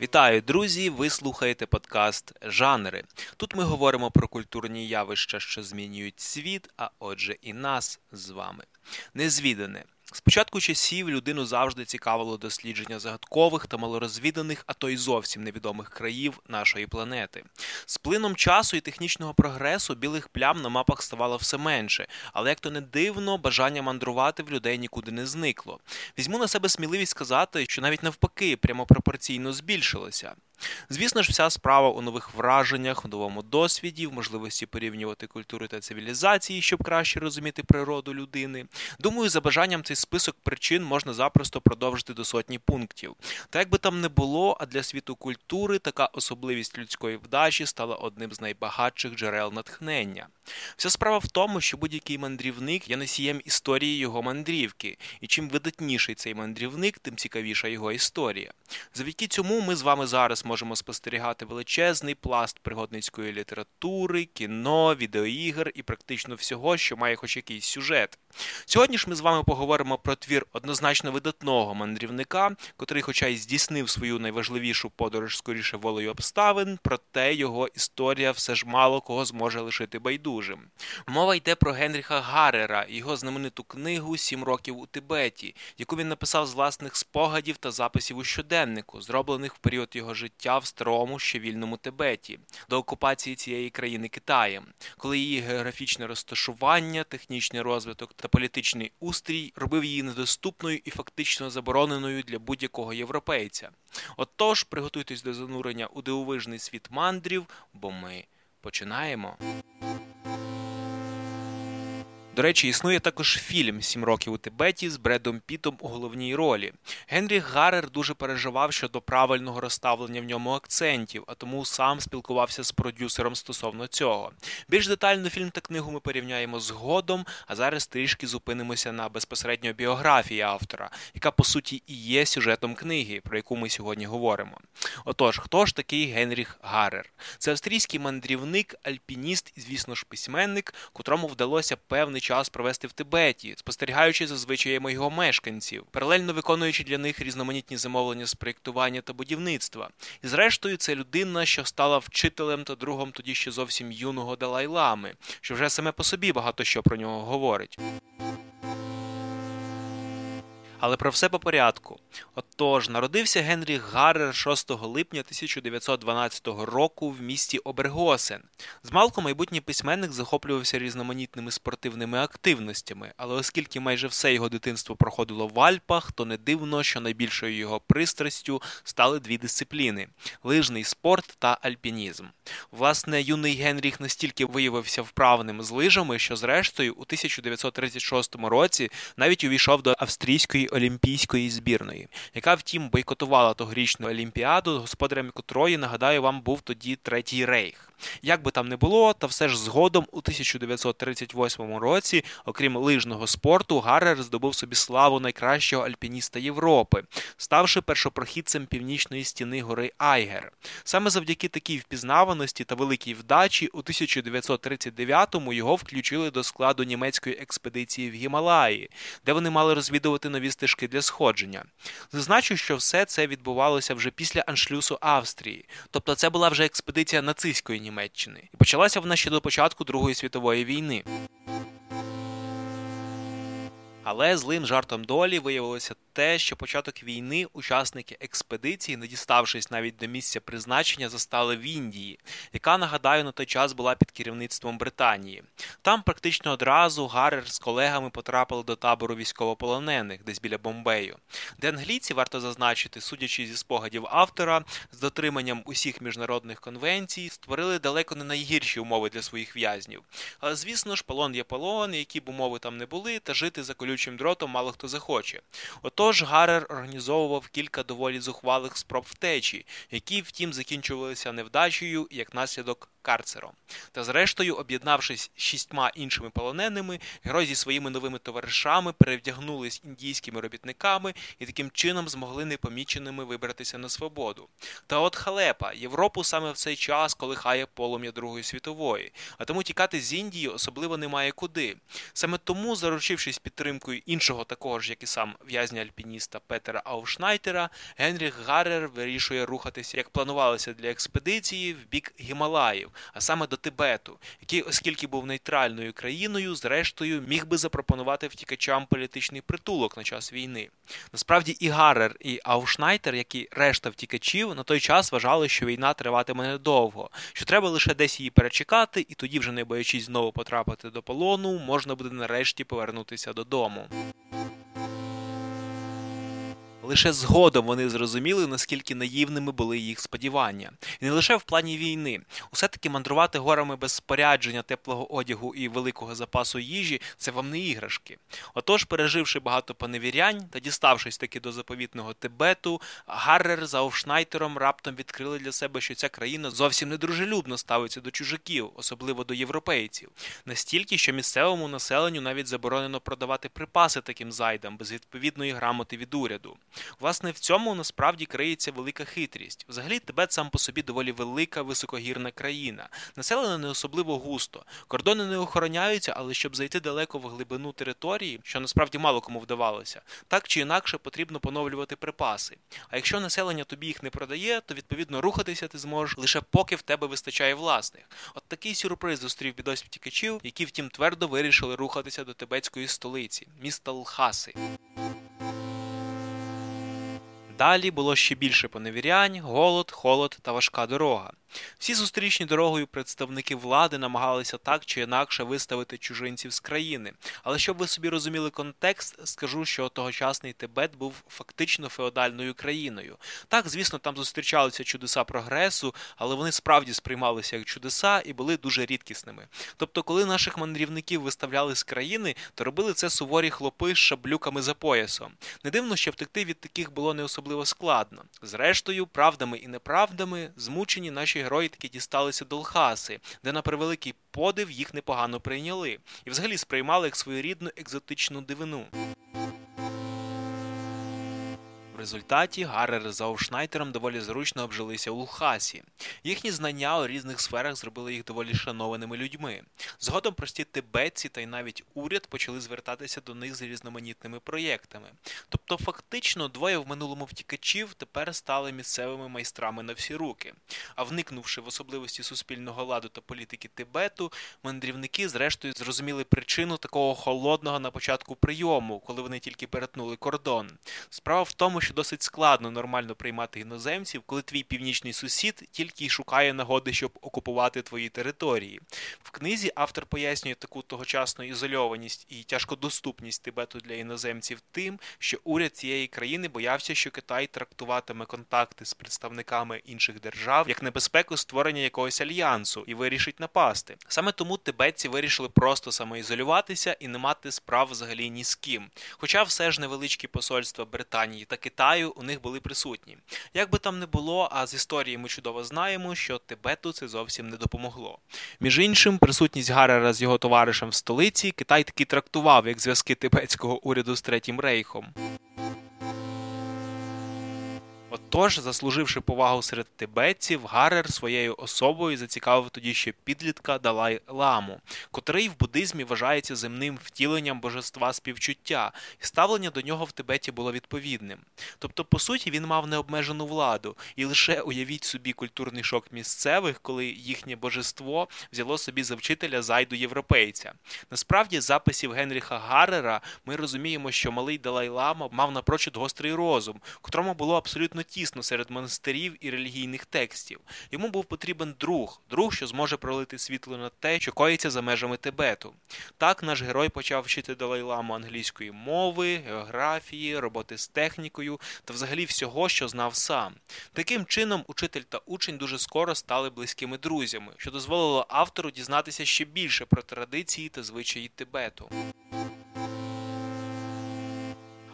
Вітаю, друзі! Ви слухаєте подкаст Жанри. Тут ми говоримо про культурні явища, що змінюють світ, а отже, і нас з вами. Незвідане з початку часів людину завжди цікавило дослідження загадкових та малорозвіданих, а то й зовсім невідомих країв нашої планети. З плином часу і технічного прогресу білих плям на мапах ставало все менше, але як то не дивно, бажання мандрувати в людей нікуди не зникло. Візьму на себе сміливість сказати, що навіть навпаки прямо пропорційно збільшилося. Звісно ж, вся справа у нових враженнях, у новому досвіді, в можливості порівнювати культури та цивілізації, щоб краще розуміти природу людини. Думаю, за бажанням цей список причин можна запросто продовжити до сотні пунктів. Та як би там не було, а для світу культури така особливість людської вдачі стала одним з найбагатших джерел натхнення. Вся справа в тому, що будь-який мандрівник є носієм історії його мандрівки, і чим видатніший цей мандрівник, тим цікавіша його історія. Завдяки цьому ми з вами зараз можемо спостерігати величезний пласт пригодницької літератури, кіно, відеоігр і практично всього, що має хоч якийсь сюжет. Сьогодні ж ми з вами поговоримо про твір однозначно видатного мандрівника, котрий, хоча й здійснив свою найважливішу подорож скоріше волею обставин, проте його історія все ж мало кого зможе лишити байдужим. Мова йде про Генріха Гарера його знамениту книгу Сім років у Тибеті, яку він написав з власних спогадів та записів у щоденнику, зроблених в період його життя в старому ще вільному Тибеті, до окупації цієї країни Китаєм, коли її географічне розташування, технічний розвиток та політичний устрій робив її недоступною і фактично забороненою для будь-якого європейця. Отож, приготуйтесь до занурення у дивовижний світ мандрів, бо ми починаємо. До речі, існує також фільм Сім років у Тибеті з Бредом Пітом у головній ролі. Генрі Гарер дуже переживав щодо правильного розставлення в ньому акцентів, а тому сам спілкувався з продюсером стосовно цього. Більш детально фільм та книгу ми порівняємо згодом, а зараз трішки зупинимося на безпосередньо біографії автора, яка по суті і є сюжетом книги, про яку ми сьогодні говоримо. Отож, хто ж такий Генріх Гарер? Це австрійський мандрівник, альпініст і, звісно ж, письменник, котрому вдалося певний час провести в Тибеті, спостерігаючи за звичаями його мешканців, паралельно виконуючи для них різноманітні замовлення з проєктування та будівництва. І зрештою, це людина, що стала вчителем та другом тоді ще зовсім юного Далай-Лами, що вже саме по собі багато що про нього говорить. Але про все по порядку. Отож, народився Генріх Гаррер 6 липня 1912 року в місті Обергосен. Змалку майбутній письменник захоплювався різноманітними спортивними активностями, але оскільки майже все його дитинство проходило в Альпах, то не дивно, що найбільшою його пристрастю стали дві дисципліни лижний спорт та альпінізм. Власне, юний Генріх настільки виявився вправним з лижами, що, зрештою, у 1936 році навіть увійшов до австрійської олімпійської збірної, яка, втім, бойкотувала тогорічну олімпіаду, господарем котрої, нагадаю, вам був тоді третій рейх. Як би там не було, та все ж згодом у 1938 році, окрім лижного спорту, Гаррер здобув собі славу найкращого альпініста Європи, ставши першопрохідцем північної стіни гори Айгер. Саме завдяки такій впізнаваності та великій вдачі у 1939-му його включили до складу німецької експедиції в Гімалаї, де вони мали розвідувати нові стежки для сходження. Зазначу, що все це відбувалося вже після аншлюсу Австрії, тобто це була вже експедиція нацистської Німеччини, і почалася вона ще до початку Другої світової війни. Але злим жартом долі виявилося те, що початок війни учасники експедиції, не діставшись навіть до місця призначення, застали в Індії, яка, нагадаю, на той час була під керівництвом Британії. Там практично одразу Гаррер з колегами потрапили до табору військовополонених, десь біля Бомбею, де англійці, варто зазначити, судячи зі спогадів автора, з дотриманням усіх міжнародних конвенцій, створили далеко не найгірші умови для своїх в'язнів. Але, звісно ж, полон є полон, які б умови там не були, та жити за колючим дротом мало хто захоче. Отож, Тож Гарер організовував кілька доволі зухвалих спроб втечі, які, втім, закінчувалися невдачею як наслідок карцером. Та зрештою, об'єднавшись шістьма іншими полоненими, герой зі своїми новими товаришами перевдягнулись індійськими робітниками і таким чином змогли непоміченими вибратися на свободу. Та от халепа, Європу саме в цей час колихає полум'я Другої світової, а тому тікати з Індії особливо немає куди. Саме тому, заручившись підтримкою іншого такого ж, як і сам в'язня альпініста Петера Аушнайтера, Генріх Гаррер вирішує рухатися, як планувалося для експедиції, в бік Гімалаїв, а саме до Тибету, який, оскільки був нейтральною країною, зрештою міг би запропонувати втікачам політичний притулок на час війни. Насправді і Гаррер, і Аушнайтер, як і решта втікачів, на той час вважали, що війна триватиме недовго, що треба лише десь її перечекати, і тоді, вже не боячись знову потрапити до полону, можна буде нарешті повернутися додому. Лише згодом вони зрозуміли, наскільки наївними були їх сподівання, і не лише в плані війни. Усе таки мандрувати горами без спорядження, теплого одягу і великого запасу їжі це вам не іграшки. Отож, переживши багато поневірянь та діставшись таки до заповітного Тибету, Гаррер за Офшнайтером раптом відкрили для себе, що ця країна зовсім недружелюбно ставиться до чужаків, особливо до європейців, настільки, що місцевому населенню навіть заборонено продавати припаси таким зайдам без відповідної грамоти від уряду. Власне, в цьому насправді криється велика хитрість. Взагалі, Тибет сам по собі доволі велика високогірна країна, населена не особливо густо. Кордони не охороняються, але щоб зайти далеко в глибину території, що насправді мало кому вдавалося, так чи інакше потрібно поновлювати припаси. А якщо населення тобі їх не продає, то відповідно рухатися ти зможеш лише поки в тебе вистачає власних. От такий сюрприз зустрів бідось втікачів, які втім твердо вирішили рухатися до тибетської столиці, міста Лхаси. Далі було ще більше поневірянь, голод, холод та важка дорога. Всі зустрічні дорогою представники влади намагалися так чи інакше виставити чужинців з країни. Але щоб ви собі розуміли контекст, скажу, що тогочасний Тибет був фактично феодальною країною. Так, звісно, там зустрічалися чудеса прогресу, але вони справді сприймалися як чудеса і були дуже рідкісними. Тобто, коли наших мандрівників виставляли з країни, то робили це суворі хлопи з шаблюками за поясом. Не дивно, що втекти від таких було не особливо складно. Зрештою, правдами і неправдами змучені наші герої таки дісталися до Лхаси, де на превеликий подив їх непогано прийняли, і взагалі сприймали як своєрідну екзотичну дивину. В результаті Гаррер з Аушнайтером доволі зручно обжилися у Лхасі. Їхні знання у різних сферах зробили їх доволі шанованими людьми. Згодом прості тибетці та й навіть уряд почали звертатися до них з різноманітними проєктами. Тобто, фактично, двоє в минулому втікачів тепер стали місцевими майстрами на всі руки. А вникнувши в особливості суспільного ладу та політики Тибету, мандрівники, зрештою, зрозуміли причину такого холодного на початку прийому, коли вони тільки перетнули кордон. Справа в тому, що досить складно нормально приймати іноземців, коли твій північний сусід тільки й шукає нагоди, щоб окупувати твої території. В книзі автор пояснює таку тогочасну ізольованість і тяжкодоступність Тибету для іноземців тим, що уряд цієї країни боявся, що Китай трактуватиме контакти з представниками інших держав як небезпеку створення якогось альянсу і вирішить напасти. Саме тому тибетці вирішили просто самоізолюватися і не мати справ взагалі ні з ким. Хоча все ж невеличкі посольства Британії та Китаю у них були присутні. Як би там не було, а з історії ми чудово знаємо, що Тибету це зовсім не допомогло. Між іншим, присутність Гарера з його товаришем в столиці Китай таки трактував як зв'язки тибетського уряду з Третім Рейхом. Отож, заслуживши повагу серед тибетців, Гарер своєю особою зацікавив тоді ще підлітка Далай Ламу, котрий в буддизмі вважається земним втіленням божества співчуття, і ставлення до нього в Тибеті було відповідним. Тобто, по суті, він мав необмежену владу, і лише уявіть собі культурний шок місцевих, коли їхнє божество взяло собі за вчителя зайду європейця. Насправді, записів Генріха Гаррера ми розуміємо, що малий Далай Лама мав напрочуд гострий розум, котрому було абсолютно тісно серед монастирів і релігійних текстів. Йому був потрібен друг, друг, що зможе пролити світло на те, що коїться за межами Тибету. Так наш герой почав вчити Далай-ламу англійської мови, географії, роботи з технікою та взагалі всього, що знав сам. Таким чином, учитель та учень дуже скоро стали близькими друзями, що дозволило автору дізнатися ще більше про традиції та звичаї Тибету.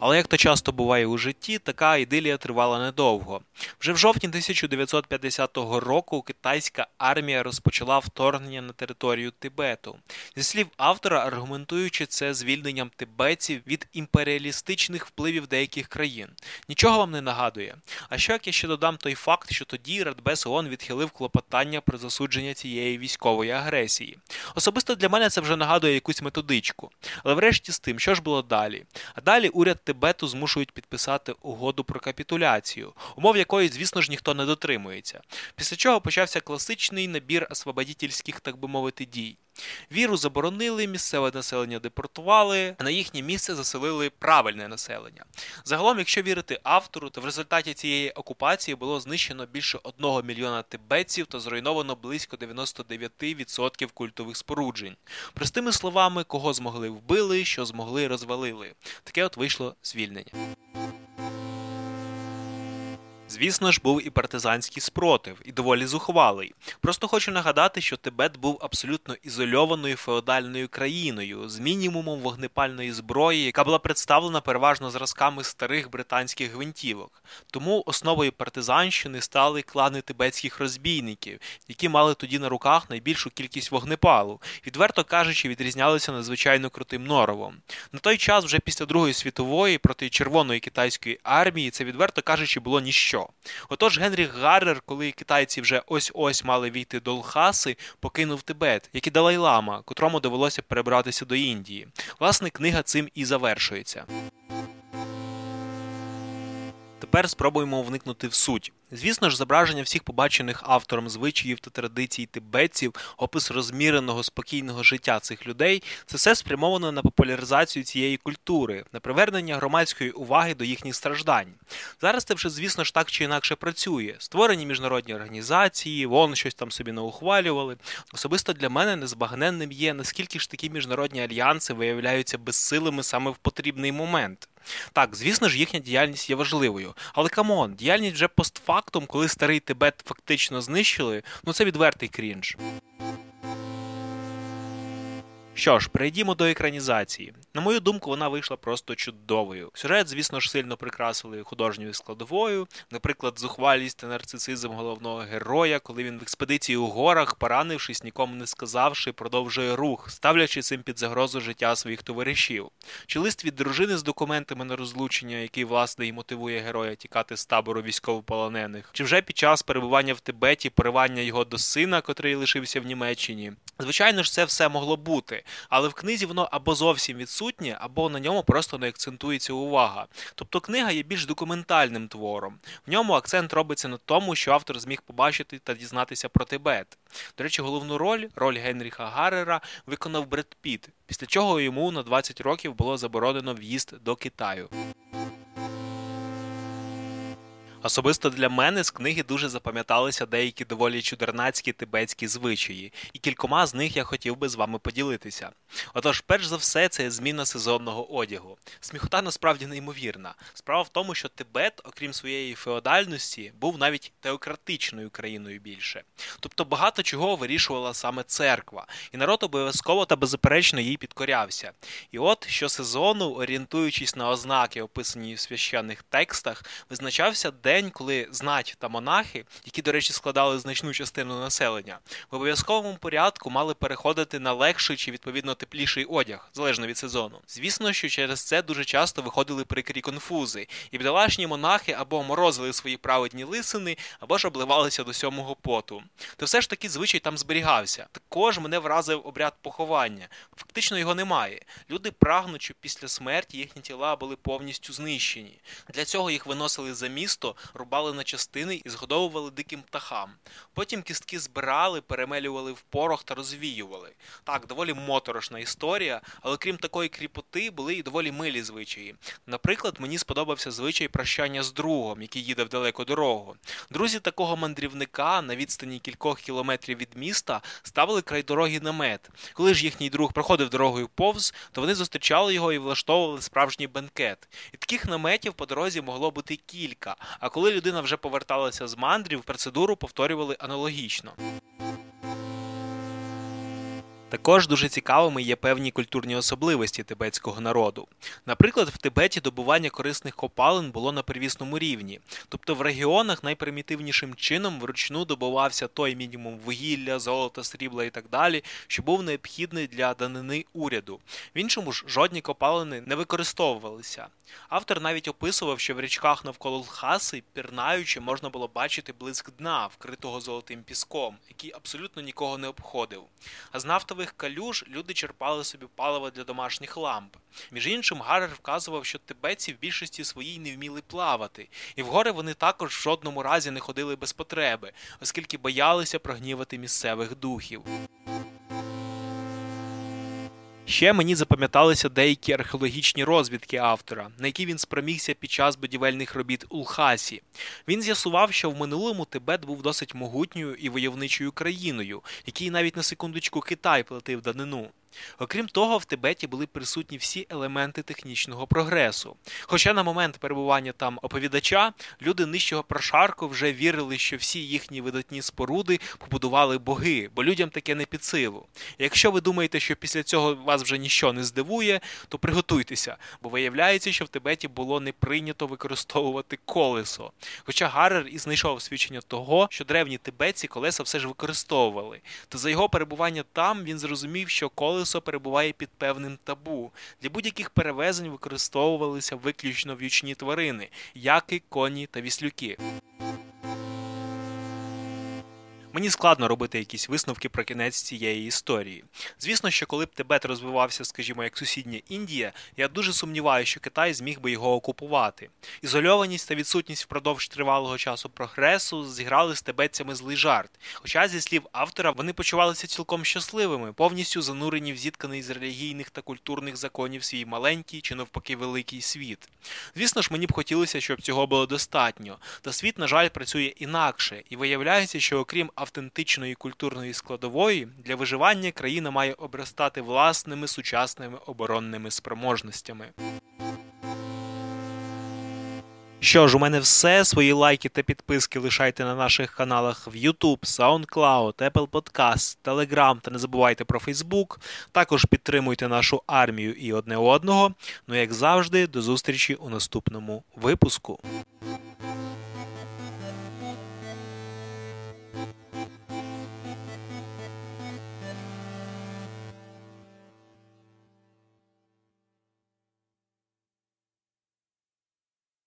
Але як то часто буває у житті, така ідилія тривала недовго. Вже в жовтні 1950 року китайська армія розпочала вторгнення на територію Тибету. Зі слів автора, аргументуючи це звільненням тибетців від імперіалістичних впливів деяких країн. Нічого вам не нагадує. А що як я ще додам той факт, що тоді Радбес ООН відхилив клопотання про засудження цієї військової агресії? Особисто для мене це вже нагадує якусь методичку. Але врешті з тим, що ж було далі? А далі уряд Тибету змушують підписати угоду про капітуляцію, умов якої, звісно ж, ніхто не дотримується. Після чого почався класичний набір освободітельських, так би мовити, дій. Віру заборонили, місцеве населення депортували, а на їхнє місце заселили правильне населення. Загалом, якщо вірити автору, то в результаті цієї окупації було знищено більше одного мільйона тибетців та зруйновано близько 99% культових споруджень. Простими словами, кого змогли вбили, що змогли розвалили. Таке от вийшло звільнення. Звісно ж, був і партизанський спротив, і доволі зухвалий. Просто хочу нагадати, що Тибет був абсолютно ізольованою феодальною країною з мінімумом вогнепальної зброї, яка була представлена переважно зразками старих британських гвинтівок. Тому основою партизанщини стали клани тибетських розбійників, які мали тоді на руках найбільшу кількість вогнепалу, відверто кажучи, відрізнялися надзвичайно крутим норовом. На той час, вже після Другої світової, проти червоної китайської армії, це відверто кажучи, було ніщо що. Отож, Генріх Гаррер, коли китайці вже ось ось мали війти до Лхаси, покинув Тибет, як і Далай Лама, котрому довелося перебратися до Індії. Власне, книга цим і завершується. Тепер спробуємо вникнути в суть. Звісно ж, зображення всіх побачених автором звичаїв та традицій тибетців, опис розміреного спокійного життя цих людей це все спрямовано на популяризацію цієї культури, на привернення громадської уваги до їхніх страждань. Зараз це вже, звісно ж, так чи інакше працює. Створені міжнародні організації, вон щось там собі наухвалювали. Особисто для мене незбагненним є, наскільки ж такі міжнародні альянси виявляються безсилими саме в потрібний момент. Так, звісно ж, їхня діяльність є важливою. Але come on, діяльність вже постфактум, коли старий Тибет фактично знищили, ну це відвертий крінж. Що ж, перейдімо до екранізації. На мою думку, вона вийшла просто чудовою. Сюжет, звісно ж, сильно прикрасили художньою складовою, наприклад, зухвалість та нарцисизм головного героя, коли він в експедиції у горах, поранившись, нікому не сказавши, продовжує рух, ставлячи цим під загрозу життя своїх товаришів. Чи лист від дружини з документами на розлучення, який власне і мотивує героя тікати з табору військовополонених, чи вже під час перебування в Тибеті поривання його до сина, котрий лишився в Німеччині. Звичайно ж, це все могло бути, але в книзі воно або зовсім відсутнє, або на ньому просто не акцентується увага. Тобто книга є більш документальним твором. В ньому акцент робиться на тому, що автор зміг побачити та дізнатися про Тибет. До речі, головну роль, роль Генріха Гаррера, виконав Бред Піт, після чого йому на 20 років було заборонено в'їзд до Китаю. Особисто для мене з книги дуже запам'яталися деякі доволі чудернацькі тибетські звичаї, і кількома з них я хотів би з вами поділитися. Отож, перш за все, це зміна сезонного одягу. Сміхота насправді неймовірна. Справа в тому, що Тибет, окрім своєї феодальності, був навіть теократичною країною більше. Тобто багато чого вирішувала саме церква, і народ обов'язково та беззаперечно їй підкорявся. І от щосезону, орієнтуючись на ознаки, описані в священних текстах, визначався де день, коли знать та монахи, які, до речі, складали значну частину населення, в обов'язковому порядку мали переходити на легший чи відповідно тепліший одяг, залежно від сезону. Звісно, що через це дуже часто виходили прикрі конфузи, і бідолашні монахи або морозили свої праведні лисини, або ж обливалися до сьомого поту. То все ж таки звичай там зберігався. Також мене вразив обряд поховання. Фактично його немає. Люди прагнуть, щоб після смерті їхні тіла були повністю знищені. Для цього їх виносили за місто, рубали на частини і згодовували диким птахам. Потім кістки збирали, перемелювали в порох та розвіювали. Так, доволі моторошна історія, але крім такої кріпоти, були і доволі милі звичаї. Наприклад, мені сподобався звичай прощання з другом, який їде в далеку дорогу. Друзі такого мандрівника на відстані кількох кілометрів від міста ставили край дороги намет. Коли ж їхній друг проходив дорогою повз, то вони зустрічали його і влаштовували справжній бенкет. І таких наметів по дорозі могло бути кілька. А коли людина вже поверталася з мандрів, процедуру повторювали аналогічно. Також дуже цікавими є певні культурні особливості тибетського народу. Наприклад, в Тибеті добування корисних копалин було на первісному рівні, тобто в регіонах найпримітивнішим чином вручну добувався той мінімум вугілля, золота, срібла і так далі, що був необхідний для данини уряду. В іншому ж жодні копалини не використовувалися. Автор навіть описував, що в річках навколо Лхаси, пірнаючи, можна було бачити блиск дна, вкритого золотим піском, який абсолютно нікого не обходив. А з нафтових калюж люди черпали собі паливо для домашніх ламп. Між іншим, Гарер вказував, що тибетці в більшості своїй не вміли плавати, і в гори вони також в жодному разі не ходили без потреби, оскільки боялися прогнівати місцевих духів. Ще мені запам'яталися деякі археологічні розвідки автора, на які він спромігся під час будівельних робіт у Лхасі. Він з'ясував, що в минулому Тибет був досить могутньою і войовничою країною, який навіть на секундочку Китай платив данину. Окрім того, в Тибеті були присутні всі елементи технічного прогресу. Хоча на момент перебування там оповідача люди нижчого прошарку вже вірили, що всі їхні видатні споруди побудували боги, бо людям таке не під силу. Якщо ви думаєте, що після цього вас вже нічого не здивує, то приготуйтеся, бо виявляється, що в Тибеті було не прийнято використовувати колесо. Хоча Гаррер і знайшов свідчення того, що древні тибетці колеса все ж використовували, то за його перебування там він зрозумів, що колесо колесо перебуває під певним табу. Для будь-яких перевезень використовувалися виключно в'ючні тварини, яки, коні та віслюки. Мені складно робити якісь висновки про кінець цієї історії. Звісно, що коли б Тибет розвивався, скажімо, як сусідня Індія, я дуже сумніваюся, що Китай зміг би його окупувати. Ізольованість та відсутність впродовж тривалого часу прогресу зіграли з тибетцями злий жарт. Хоча, зі слів автора, вони почувалися цілком щасливими, повністю занурені в зітканий з релігійних та культурних законів свій маленький чи навпаки великий світ. Звісно ж, мені б хотілося, щоб цього було достатньо. Та світ, на жаль, працює інакше, і виявляється, що окрім автентичної культурної складової для виживання країна має обростати власними сучасними оборонними спроможностями. Що ж, у мене все. Свої лайки та підписки лишайте на наших каналах в YouTube, SoundCloud, Apple Podcast, Telegram та не забувайте про Facebook. Також підтримуйте нашу армію і одне одного. Ну, як завжди, до зустрічі у наступному випуску.